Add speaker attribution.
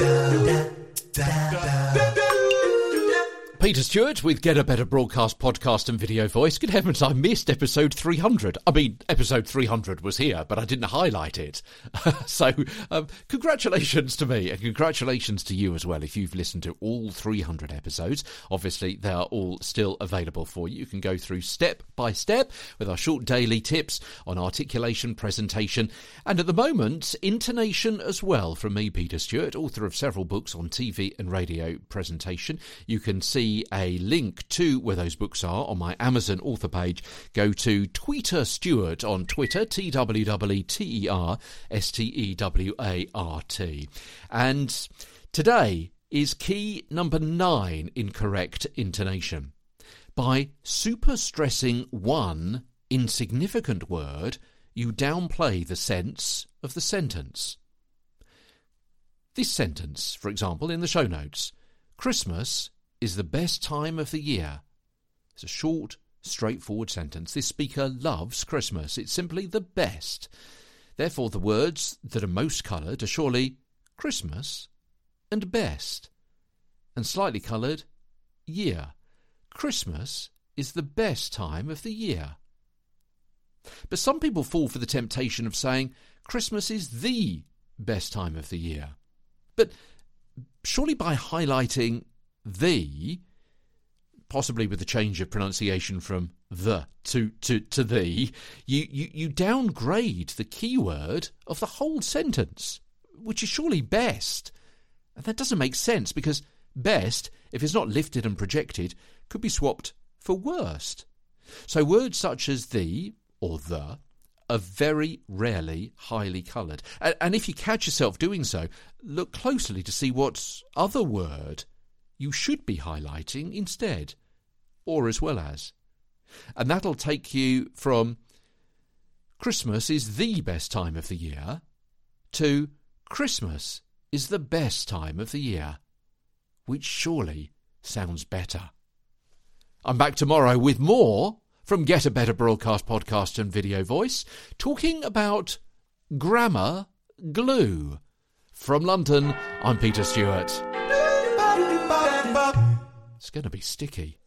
Speaker 1: da, da, da, da. Peter Stewart with Get a Better Broadcast podcast and video voice. Good heavens, I missed episode 300. I mean, episode 300 was here, but I didn't highlight it. so, um, congratulations to me and congratulations to you as well if you've listened to all 300 episodes. Obviously, they are all still available for you. You can go through step by step with our short daily tips on articulation, presentation, and at the moment, intonation as well from me, Peter Stewart, author of several books on TV and radio presentation. You can see a link to where those books are on my Amazon author page, go to Tweeter Stewart on Twitter, T W W T E R S T E W A R T. And today is key number nine in correct intonation. By super stressing one insignificant word, you downplay the sense of the sentence. This sentence, for example, in the show notes Christmas is the best time of the year. It's a short, straightforward sentence. This speaker loves Christmas. It's simply the best. Therefore, the words that are most coloured are surely Christmas and best, and slightly coloured year. Christmas is the best time of the year. But some people fall for the temptation of saying Christmas is the best time of the year. But surely by highlighting thee, possibly with the change of pronunciation from the to to to thee, you, you, you downgrade the keyword of the whole sentence, which is surely best. And that doesn't make sense because best, if it's not lifted and projected, could be swapped for worst. So words such as the or the are very rarely highly coloured. And, and if you catch yourself doing so, look closely to see what other word you should be highlighting instead, or as well as. And that'll take you from Christmas is the best time of the year to Christmas is the best time of the year, which surely sounds better. I'm back tomorrow with more from Get a Better Broadcast podcast and video voice, talking about grammar glue. From London, I'm Peter Stewart gonna be sticky.